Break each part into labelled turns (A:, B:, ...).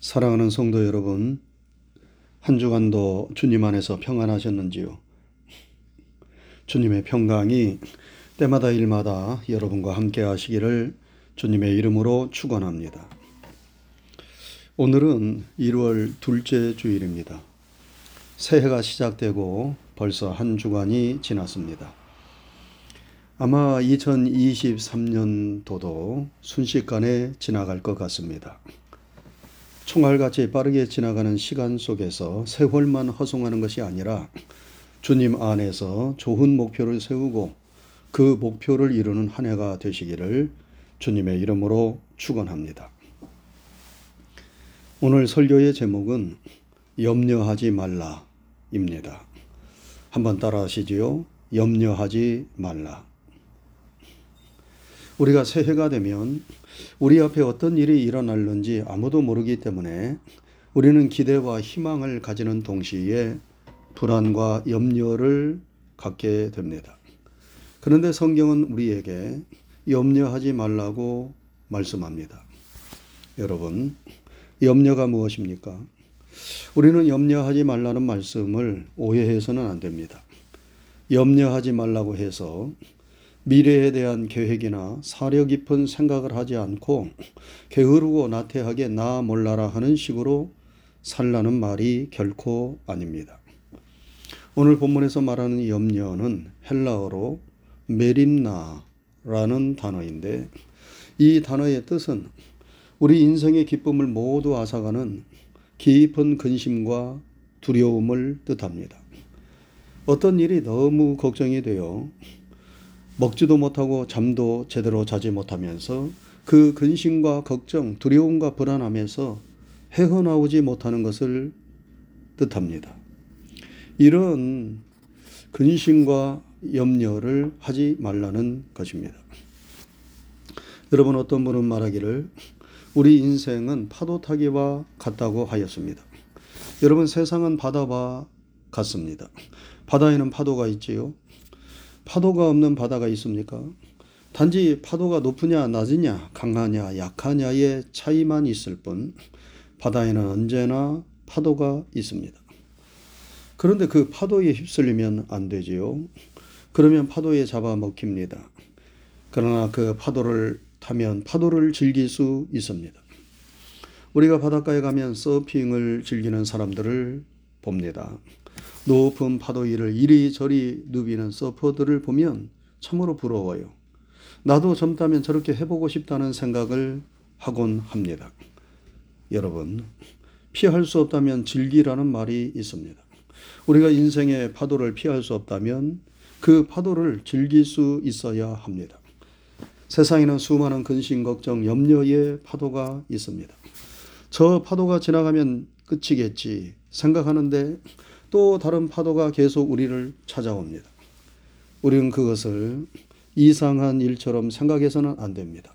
A: 사랑하는 성도 여러분, 한 주간도 주님 안에서 평안하셨는지요? 주님의 평강이 때마다 일마다 여러분과 함께 하시기를 주님의 이름으로 축원합니다. 오늘은 1월 둘째 주일입니다. 새해가 시작되고 벌써 한 주간이 지났습니다. 아마 2023년도도 순식간에 지나갈 것 같습니다. 총알같이 빠르게 지나가는 시간 속에서 세월만 허송하는 것이 아니라 주님 안에서 좋은 목표를 세우고 그 목표를 이루는 한 해가 되시기를 주님의 이름으로 축원합니다. 오늘 설교의 제목은 염려하지 말라입니다. 한번 따라하시지요. 염려하지 말라. 우리가 새해가 되면 우리 앞에 어떤 일이 일어날는지 아무도 모르기 때문에 우리는 기대와 희망을 가지는 동시에 불안과 염려를 갖게 됩니다. 그런데 성경은 우리에게 염려하지 말라고 말씀합니다. 여러분, 염려가 무엇입니까? 우리는 염려하지 말라는 말씀을 오해해서는 안 됩니다. 염려하지 말라고 해서 미래에 대한 계획이나 사려 깊은 생각을 하지 않고 게으르고 나태하게 나 몰라라 하는 식으로 살라는 말이 결코 아닙니다. 오늘 본문에서 말하는 염려는 헬라어로 메림나라는 단어인데 이 단어의 뜻은 우리 인생의 기쁨을 모두 앗아가는 깊은 근심과 두려움을 뜻합니다. 어떤 일이 너무 걱정이 되어 먹지도 못하고 잠도 제대로 자지 못하면서 그 근심과 걱정, 두려움과 불안함에서 헤어나오지 못하는 것을 뜻합니다. 이런 근심과 염려를 하지 말라는 것입니다. 여러분 어떤 분은 말하기를 우리 인생은 파도 타기와 같다고 하였습니다. 여러분 세상은 바다와 같습니다. 바다에는 파도가 있지요. 파도가 없는 바다가 있습니까? 단지 파도가 높으냐 낮으냐 강하냐 약하냐의 차이만 있을 뿐 바다에는 언제나 파도가 있습니다. 그런데 그 파도에 휩쓸리면 안 되지요. 그러면 파도에 잡아먹힙니다. 그러나 그 파도를 타면 파도를 즐길 수 있습니다. 우리가 바닷가에 가면 서핑을 즐기는 사람들을 봅니다. 높은 파도 위를 이리저리 누비는 서퍼들을 보면 참으로 부러워요. 나도 젊다면 저렇게 해보고 싶다는 생각을 하곤 합니다. 여러분, 피할 수 없다면 즐기라는 말이 있습니다. 우리가 인생의 파도를 피할 수 없다면 그 파도를 즐길 수 있어야 합니다. 세상에는 수많은 근심, 걱정, 염려의 파도가 있습니다. 저 파도가 지나가면 끝이겠지 생각하는데 또 다른 파도가 계속 우리를 찾아옵니다. 우리는 그것을 이상한 일처럼 생각해서는 안 됩니다.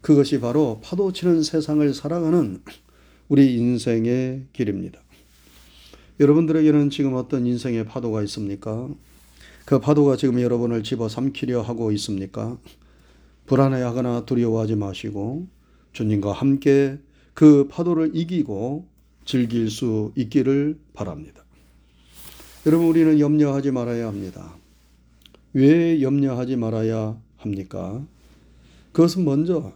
A: 그것이 바로 파도 치는 세상을 살아가는 우리 인생의 길입니다. 여러분들에게는 지금 어떤 인생의 파도가 있습니까? 그 파도가 지금 여러분을 집어 삼키려 하고 있습니까? 불안해하거나 두려워하지 마시고 주님과 함께 그 파도를 이기고 즐길 수 있기를 바랍니다. 여러분, 우리는 염려하지 말아야 합니다. 왜 염려하지 말아야 합니까? 그것은 먼저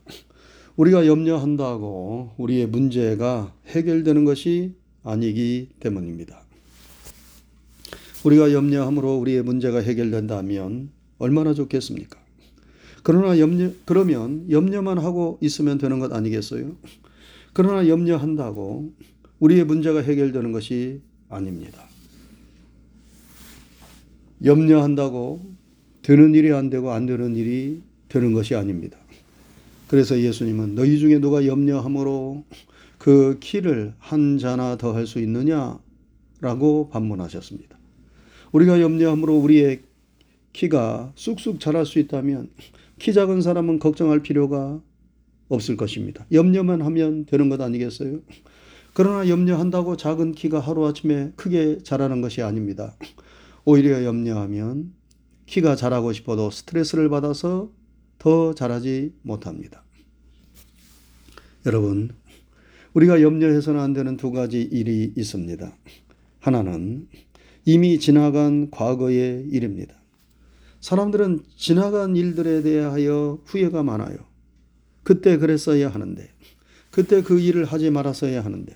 A: 우리가 염려한다고 우리의 문제가 해결되는 것이 아니기 때문입니다. 우리가 염려함으로 우리의 문제가 해결된다면 얼마나 좋겠습니까? 그러나 염려, 그러면 염려만 하고 있으면 되는 것 아니겠어요? 그러나 염려한다고 우리의 문제가 해결되는 것이 아닙니다. 염려한다고 되는 일이 안 되고 안 되는 일이 되는 것이 아닙니다. 그래서 예수님은 너희 중에 누가 염려함으로 그 키를 한 자나 더 할 수 있느냐라고 반문하셨습니다. 우리가 염려함으로 우리의 키가 쑥쑥 자랄 수 있다면 키 작은 사람은 걱정할 필요가 없을 것입니다. 염려만 하면 되는 것 아니겠어요? 그러나 염려한다고 작은 키가 하루아침에 크게 자라는 것이 아닙니다. 오히려 염려하면 키가 자라고 싶어도 스트레스를 받아서 더 자라지 못합니다. 여러분, 우리가 염려해서는 안 되는 두 가지 일이 있습니다. 하나는 이미 지나간 과거의 일입니다. 사람들은 지나간 일들에 대하여 후회가 많아요. 그때 그랬어야 하는데, 그때 그 일을 하지 말았어야 하는데,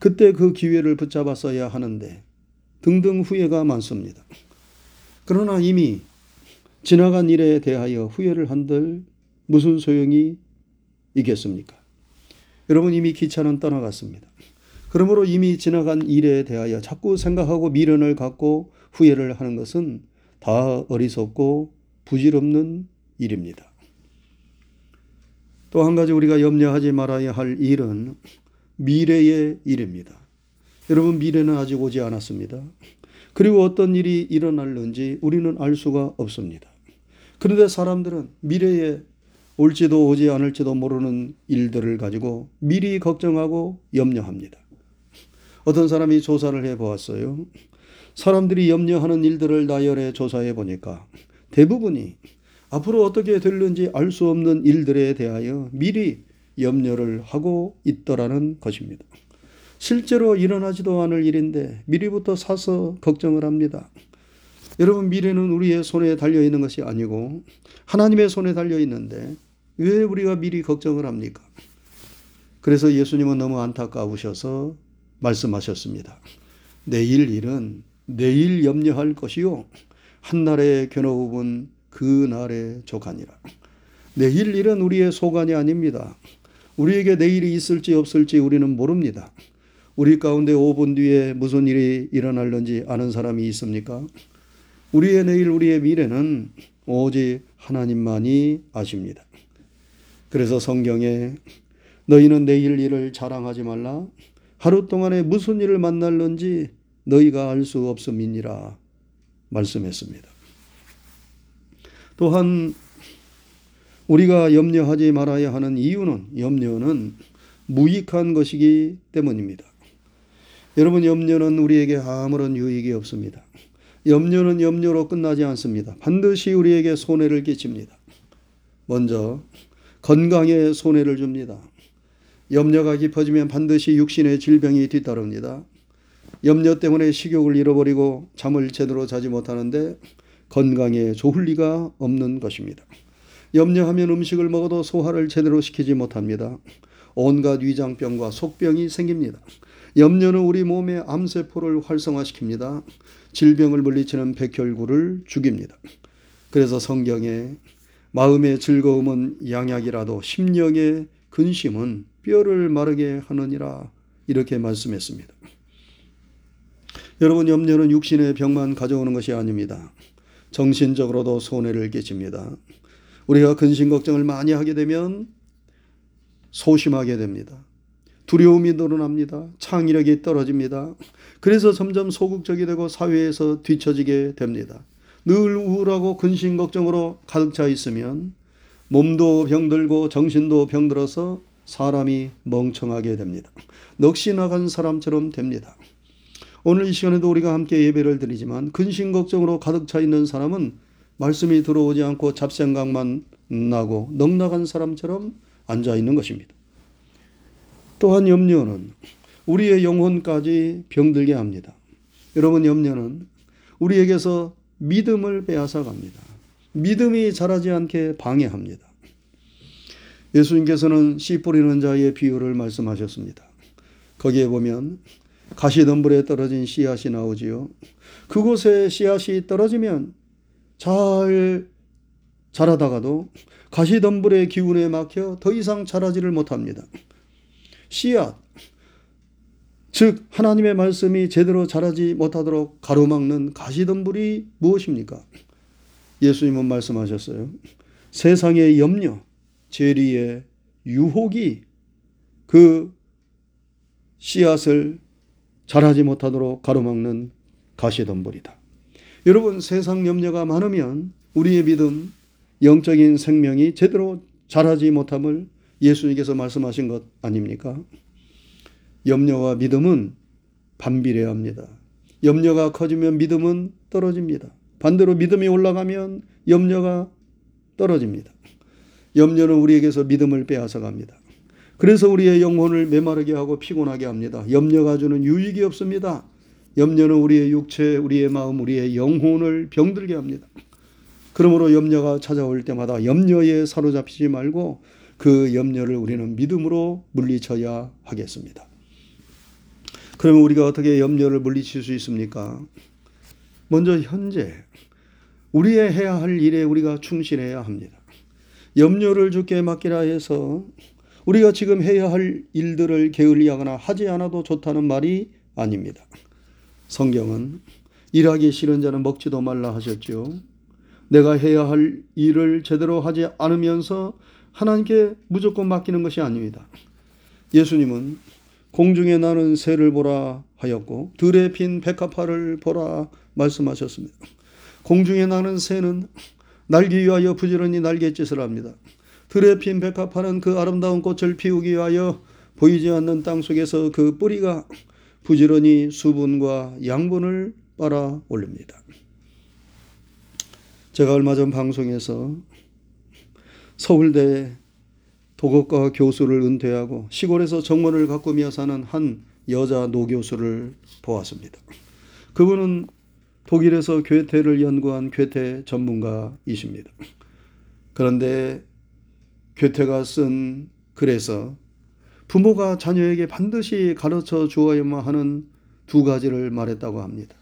A: 그때 그 기회를 붙잡았어야 하는데, 등등 후회가 많습니다. 그러나 이미 지나간 일에 대하여 후회를 한들 무슨 소용이 있겠습니까? 여러분 이미 기차는 떠나갔습니다. 그러므로 이미 지나간 일에 대하여 자꾸 생각하고 미련을 갖고 후회를 하는 것은 다 어리석고 부질없는 일입니다. 또 한 가지 우리가 염려하지 말아야 할 일은 미래의 일입니다. 여러분 미래는 아직 오지 않았습니다. 그리고 어떤 일이 일어날는지 우리는 알 수가 없습니다. 그런데 사람들은 미래에 올지도 오지 않을지도 모르는 일들을 가지고 미리 걱정하고 염려합니다. 어떤 사람이 조사를 해 보았어요. 사람들이 염려하는 일들을 나열해 조사해 보니까 대부분이 앞으로 어떻게 될는지 알 수 없는 일들에 대하여 미리 염려를 하고 있더라는 것입니다. 실제로 일어나지도 않을 일인데 미리부터 사서 걱정을 합니다. 여러분, 미래는 우리의 손에 달려 있는 것이 아니고 하나님의 손에 달려 있는데 왜 우리가 미리 걱정을 합니까? 그래서 예수님은 너무 안타까우셔서 말씀하셨습니다. 내일 일은 내일 염려할 것이요. 한날의 겨누은 그 날의 조간이라. 내일 일은 우리의 소관이 아닙니다. 우리에게 내일이 있을지 없을지 우리는 모릅니다. 우리 가운데 5분 뒤에 무슨 일이 일어날는지 아는 사람이 있습니까? 우리의 내일, 우리의 미래는 오직 하나님만이 아십니다. 그래서 성경에 너희는 내일 일을 자랑하지 말라. 하루 동안에 무슨 일을 만날는지 너희가 알 수 없음이니라 말씀했습니다. 또한 우리가 염려하지 말아야 하는 이유는 염려는 무익한 것이기 때문입니다. 여러분 염려는 우리에게 아무런 유익이 없습니다. 염려는 염려로 끝나지 않습니다. 반드시 우리에게 손해를 끼칩니다. 먼저 건강에 손해를 줍니다. 염려가 깊어지면 반드시 육신의 질병이 뒤따릅니다. 염려 때문에 식욕을 잃어버리고 잠을 제대로 자지 못하는데 건강에 좋을 리가 없는 것입니다. 염려하면 음식을 먹어도 소화를 제대로 시키지 못합니다. 온갖 위장병과 속병이 생깁니다. 염려는 우리 몸의 암세포를 활성화시킵니다. 질병을 물리치는 백혈구를 죽입니다. 그래서 성경에 마음의 즐거움은 양약이라도 심령의 근심은 뼈를 마르게 하느니라 이렇게 말씀했습니다. 여러분 염려는 육신의 병만 가져오는 것이 아닙니다. 정신적으로도 손해를 끼칩니다. 우리가 근심 걱정을 많이 하게 되면 소심하게 됩니다. 두려움이 늘어납니다. 창의력이 떨어집니다. 그래서 점점 소극적이 되고 사회에서 뒤처지게 됩니다. 늘 우울하고 근심 걱정으로 가득 차 있으면 몸도 병들고 정신도 병들어서 사람이 멍청하게 됩니다. 넋이 나간 사람처럼 됩니다. 오늘 이 시간에도 우리가 함께 예배를 드리지만 근심 걱정으로 가득 차 있는 사람은 말씀이 들어오지 않고 잡생각만 나고 넉나간 사람처럼 앉아 있는 것입니다. 또한 염려는 우리의 영혼까지 병들게 합니다. 여러분 염려는 우리에게서 믿음을 빼앗아 갑니다. 믿음이 자라지 않게 방해합니다. 예수님께서는 씨 뿌리는 자의 비유를 말씀하셨습니다. 거기에 보면 가시덤불에 떨어진 씨앗이 나오지요. 그곳에 씨앗이 떨어지면 잘 자라다가도 가시덤불의 기운에 막혀 더 이상 자라지를 못합니다. 씨앗, 즉 하나님의 말씀이 제대로 자라지 못하도록 가로막는 가시덤불이 무엇입니까? 예수님은 말씀하셨어요. 세상의 염려, 재리의 유혹이 그 씨앗을 자라지 못하도록 가로막는 가시덤불이다. 여러분 세상 염려가 많으면 우리의 믿음, 영적인 생명이 제대로 자라지 못함을 예수님께서 말씀하신 것 아닙니까? 염려와 믿음은 반비례 합니다. 염려가 커지면 믿음은 떨어집니다. 반대로 믿음이 올라가면 염려가 떨어집니다. 염려는 우리에게서 믿음을 빼앗아 갑니다. 그래서 우리의 영혼을 메마르게 하고 피곤하게 합니다. 염려가 주는 유익이 없습니다. 염려는 우리의 육체, 우리의 마음, 우리의 영혼을 병들게 합니다. 그러므로 염려가 찾아올 때마다 염려에 사로잡히지 말고 그 염려를 우리는 믿음으로 물리쳐야 하겠습니다. 그러면 우리가 어떻게 염려를 물리칠 수 있습니까? 먼저 현재 우리의 해야 할 일에 우리가 충실해야 합니다. 염려를 주께 맡기라 해서 우리가 지금 해야 할 일들을 게을리하거나 하지 않아도 좋다는 말이 아닙니다. 성경은 일하기 싫은 자는 먹지도 말라 하셨죠. 내가 해야 할 일을 제대로 하지 않으면서 하나님께 무조건 맡기는 것이 아닙니다. 예수님은 공중에 나는 새를 보라 하였고 들에 핀 백합화를 보라 말씀하셨습니다. 공중에 나는 새는 날기 위하여 부지런히 날갯짓을 합니다. 들에 핀 백합화는 그 아름다운 꽃을 피우기 위하여 보이지 않는 땅 속에서 그 뿌리가 부지런히 수분과 양분을 빨아 올립니다. 제가 얼마 전 방송에서 서울대 도곡과 교수를 은퇴하고 시골에서 정원을 가꾸며 사는 한 여자 노교수를 보았습니다. 그분은 독일에서 괴테를 연구한 괴테 전문가이십니다. 그런데 괴테가 쓴 글에서 부모가 자녀에게 반드시 가르쳐 주어야만 하는 두 가지를 말했다고 합니다.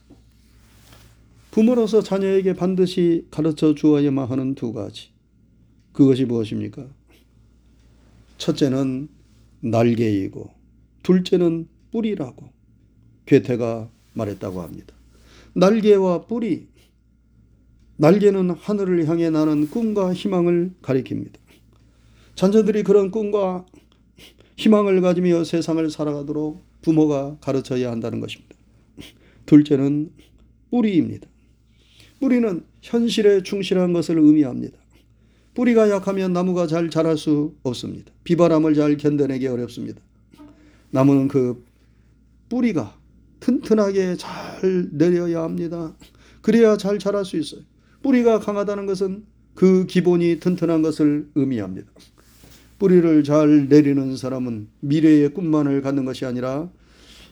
A: 부모로서 자녀에게 반드시 가르쳐 주어야만 하는 두 가지. 그것이 무엇입니까? 첫째는 날개이고 둘째는 뿌리라고 괴테가 말했다고 합니다. 날개와 뿌리. 날개는 하늘을 향해 나는 꿈과 희망을 가리킵니다. 자녀들이 그런 꿈과 희망을 가지며 세상을 살아가도록 부모가 가르쳐야 한다는 것입니다. 둘째는 뿌리입니다. 뿌리는 현실에 충실한 것을 의미합니다. 뿌리가 약하면 나무가 잘 자랄 수 없습니다. 비바람을 잘 견뎌내기 어렵습니다. 나무는 그 뿌리가 튼튼하게 잘 내려야 합니다. 그래야 잘 자랄 수 있어요. 뿌리가 강하다는 것은 그 기본이 튼튼한 것을 의미합니다. 뿌리를 잘 내리는 사람은 미래의 꿈만을 갖는 것이 아니라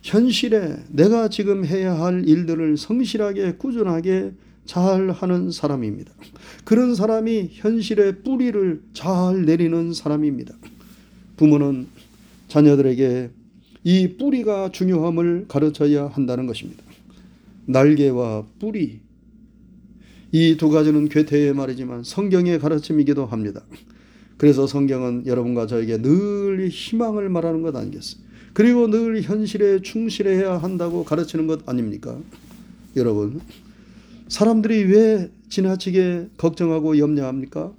A: 현실에 내가 지금 해야 할 일들을 성실하게 꾸준하게 잘 하는 사람입니다. 그런 사람이 현실의 뿌리를 잘 내리는 사람입니다. 부모는 자녀들에게 이 뿌리가 중요함을 가르쳐야 한다는 것입니다. 날개와 뿌리. 이 두 가지는 괴테의 말이지만 성경의 가르침이기도 합니다. 그래서 성경은 여러분과 저에게 늘 희망을 말하는 것 아니겠어요? 그리고 늘 현실에 충실해야 한다고 가르치는 것 아닙니까? 여러분, 사람들이 왜 지나치게 걱정하고 염려합니까?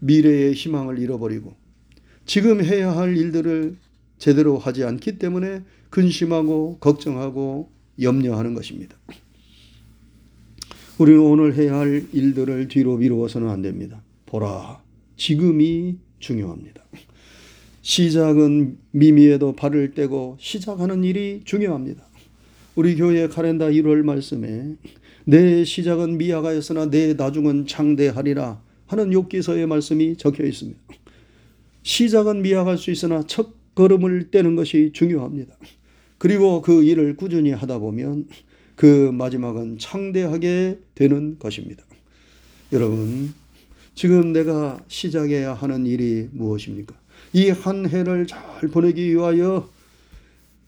A: 미래의 희망을 잃어버리고 지금 해야 할 일들을 제대로 하지 않기 때문에 근심하고 걱정하고 염려하는 것입니다. 우리는 오늘 해야 할 일들을 뒤로 미루어서는 안 됩니다. 보라, 지금이 중요합니다. 시작은 미미에도 발을 떼고 시작하는 일이 중요합니다. 우리 교회 카렌다 1월 말씀에 내 시작은 미약하였으나 내 나중은 창대하리라 하는 욥기서의 말씀이 적혀 있습니다. 시작은 미약할 수 있으나 첫 걸음을 떼는 것이 중요합니다. 그리고 그 일을 꾸준히 하다 보면 그 마지막은 창대하게 되는 것입니다. 여러분, 지금 내가 시작해야 하는 일이 무엇입니까? 이 한 해를 잘 보내기 위하여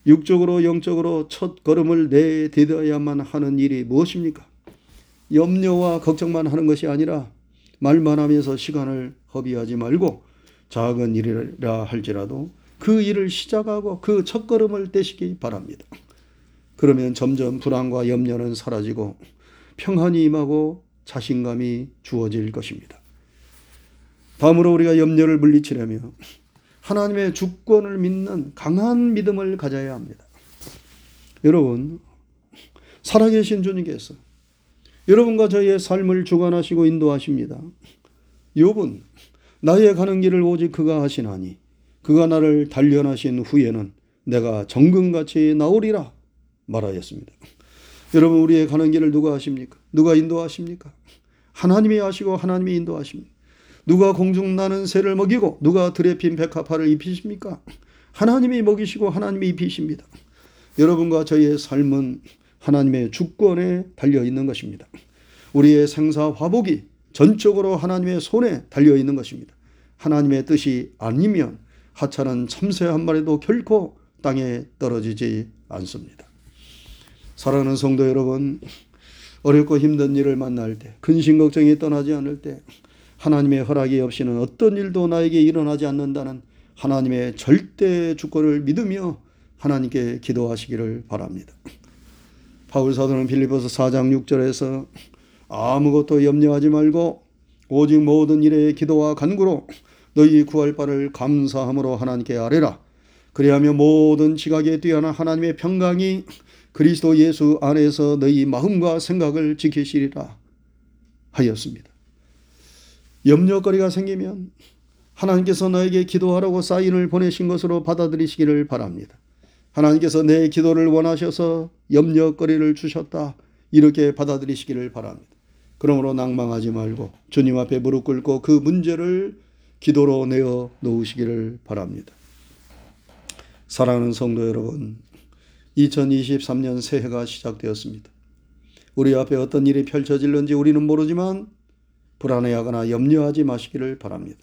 A: 육적으로 영적으로 첫 걸음을 내디뎌야만 하는 일이 무엇입니까? 염려와 걱정만 하는 것이 아니라 말만 하면서 시간을 허비하지 말고 작은 일이라 할지라도 그 일을 시작하고 그 첫걸음을 떼시기 바랍니다. 그러면 점점 불안과 염려는 사라지고 평안이 임하고 자신감이 주어질 것입니다. 다음으로 우리가 염려를 물리치려며 하나님의 주권을 믿는 강한 믿음을 가져야 합니다. 여러분, 살아계신 주님께서 여러분과 저희의 삶을 주관하시고 인도하십니다. 욥은 나의 가는 길을 오직 그가 하시나니 그가 나를 단련하신 후에는 내가 정금같이 나오리라 말하였습니다. 여러분 우리의 가는 길을 누가 하십니까? 누가 인도하십니까? 하나님이 하시고 하나님이 인도하십니다. 누가 공중 나는 새를 먹이고 누가 들에 핀 백합화를 입히십니까? 하나님이 먹이시고 하나님이 입히십니다. 여러분과 저희의 삶은 하나님의 주권에 달려 있는 것입니다. 우리의 생사 화복이 전적으로 하나님의 손에 달려 있는 것입니다. 하나님의 뜻이 아니면 하찮은 참새 한 마리도 결코 땅에 떨어지지 않습니다. 사랑하는 성도 여러분, 어렵고 힘든 일을 만날 때, 근심 걱정이 떠나지 않을 때, 하나님의 허락이 없이는 어떤 일도 나에게 일어나지 않는다는 하나님의 절대 주권을 믿으며 하나님께 기도하시기를 바랍니다. 바울 사도는 빌리포스 4장 6절에서 아무것도 염려하지 말고 오직 모든 일에 기도와 간구로 너희 구할 바를 감사함으로 하나님께 아뢰라. 그리하며 모든 지각에 뛰어난 하나님의 평강이 그리스도 예수 안에서 너희 마음과 생각을 지키시리라 하였습니다. 염려거리가 생기면 하나님께서 너에게 기도하라고 사인을 보내신 것으로 받아들이시기를 바랍니다. 하나님께서 내 기도를 원하셔서 염려거리를 주셨다. 이렇게 받아들이시기를 바랍니다. 그러므로 낭망하지 말고 주님 앞에 무릎 꿇고 그 문제를 기도로 내어 놓으시기를 바랍니다. 사랑하는 성도 여러분, 2023년 새해가 시작되었습니다. 우리 앞에 어떤 일이 펼쳐질는지 우리는 모르지만 불안해하거나 염려하지 마시기를 바랍니다.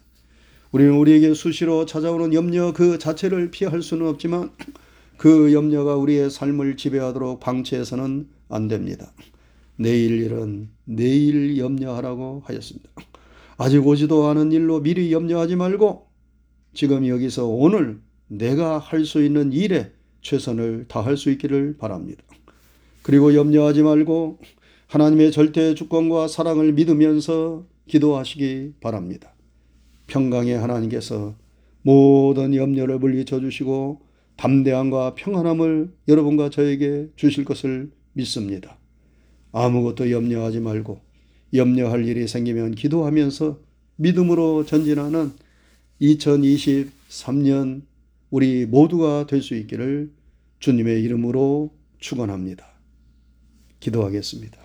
A: 우리는 우리에게 수시로 찾아오는 염려 그 자체를 피할 수는 없지만 그 염려가 우리의 삶을 지배하도록 방치해서는 안 됩니다. 내일 일은 내일 염려하라고 하였습니다. 아직 오지도 않은 일로 미리 염려하지 말고 지금 여기서 오늘 내가 할 수 있는 일에 최선을 다할 수 있기를 바랍니다. 그리고 염려하지 말고 하나님의 절대 주권과 사랑을 믿으면서 기도하시기 바랍니다. 평강의 하나님께서 모든 염려를 물리쳐 주시고 담대함과 평안함을 여러분과 저에게 주실 것을 믿습니다. 아무것도 염려하지 말고 염려할 일이 생기면 기도하면서 믿음으로 전진하는 2023년 우리 모두가 될 수 있기를 주님의 이름으로 축원합니다. 기도하겠습니다.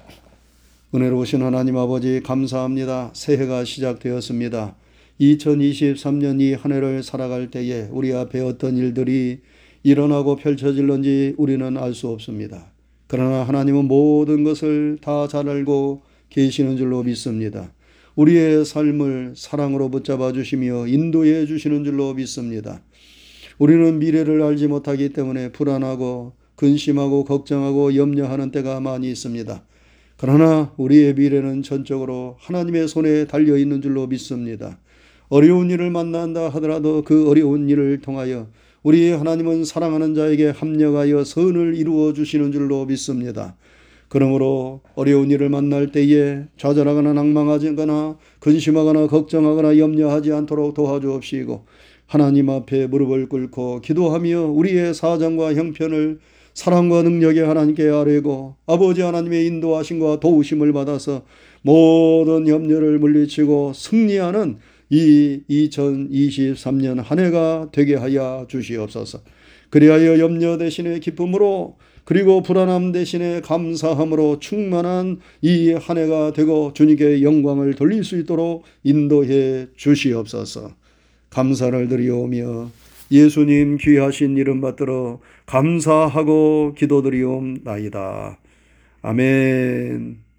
A: 은혜로우신 하나님 아버지 감사합니다. 새해가 시작되었습니다. 2023년 이 한 해를 살아갈 때에 우리 앞에 어떤 일들이 일어나고 펼쳐질는지 우리는 알 수 없습니다. 그러나 하나님은 모든 것을 다 잘 알고 계시는 줄로 믿습니다. 우리의 삶을 사랑으로 붙잡아 주시며 인도해 주시는 줄로 믿습니다. 우리는 미래를 알지 못하기 때문에 불안하고 근심하고 걱정하고 염려하는 때가 많이 있습니다. 그러나 우리의 미래는 전적으로 하나님의 손에 달려 있는 줄로 믿습니다. 어려운 일을 만난다 하더라도 그 어려운 일을 통하여 우리 하나님은 사랑하는 자에게 합력하여 선을 이루어 주시는 줄로 믿습니다. 그러므로 어려운 일을 만날 때에 좌절하거나 낭망하거나 근심하거나 걱정하거나 염려하지 않도록 도와주옵시고 하나님 앞에 무릎을 꿇고 기도하며 우리의 사정과 형편을 사랑과 능력의 하나님께 아뢰고 아버지 하나님의 인도하심과 도우심을 받아서 모든 염려를 물리치고 승리하는 이 2023년 한 해가 되게 하여 주시옵소서. 그리하여 염려 대신에 기쁨으로 그리고 불안함 대신에 감사함으로 충만한 이 한 해가 되고 주님께 영광을 돌릴 수 있도록 인도해 주시옵소서. 감사를 드리오며 예수님 귀하신 이름 받들어 감사하고 기도드리옵나이다. 아멘.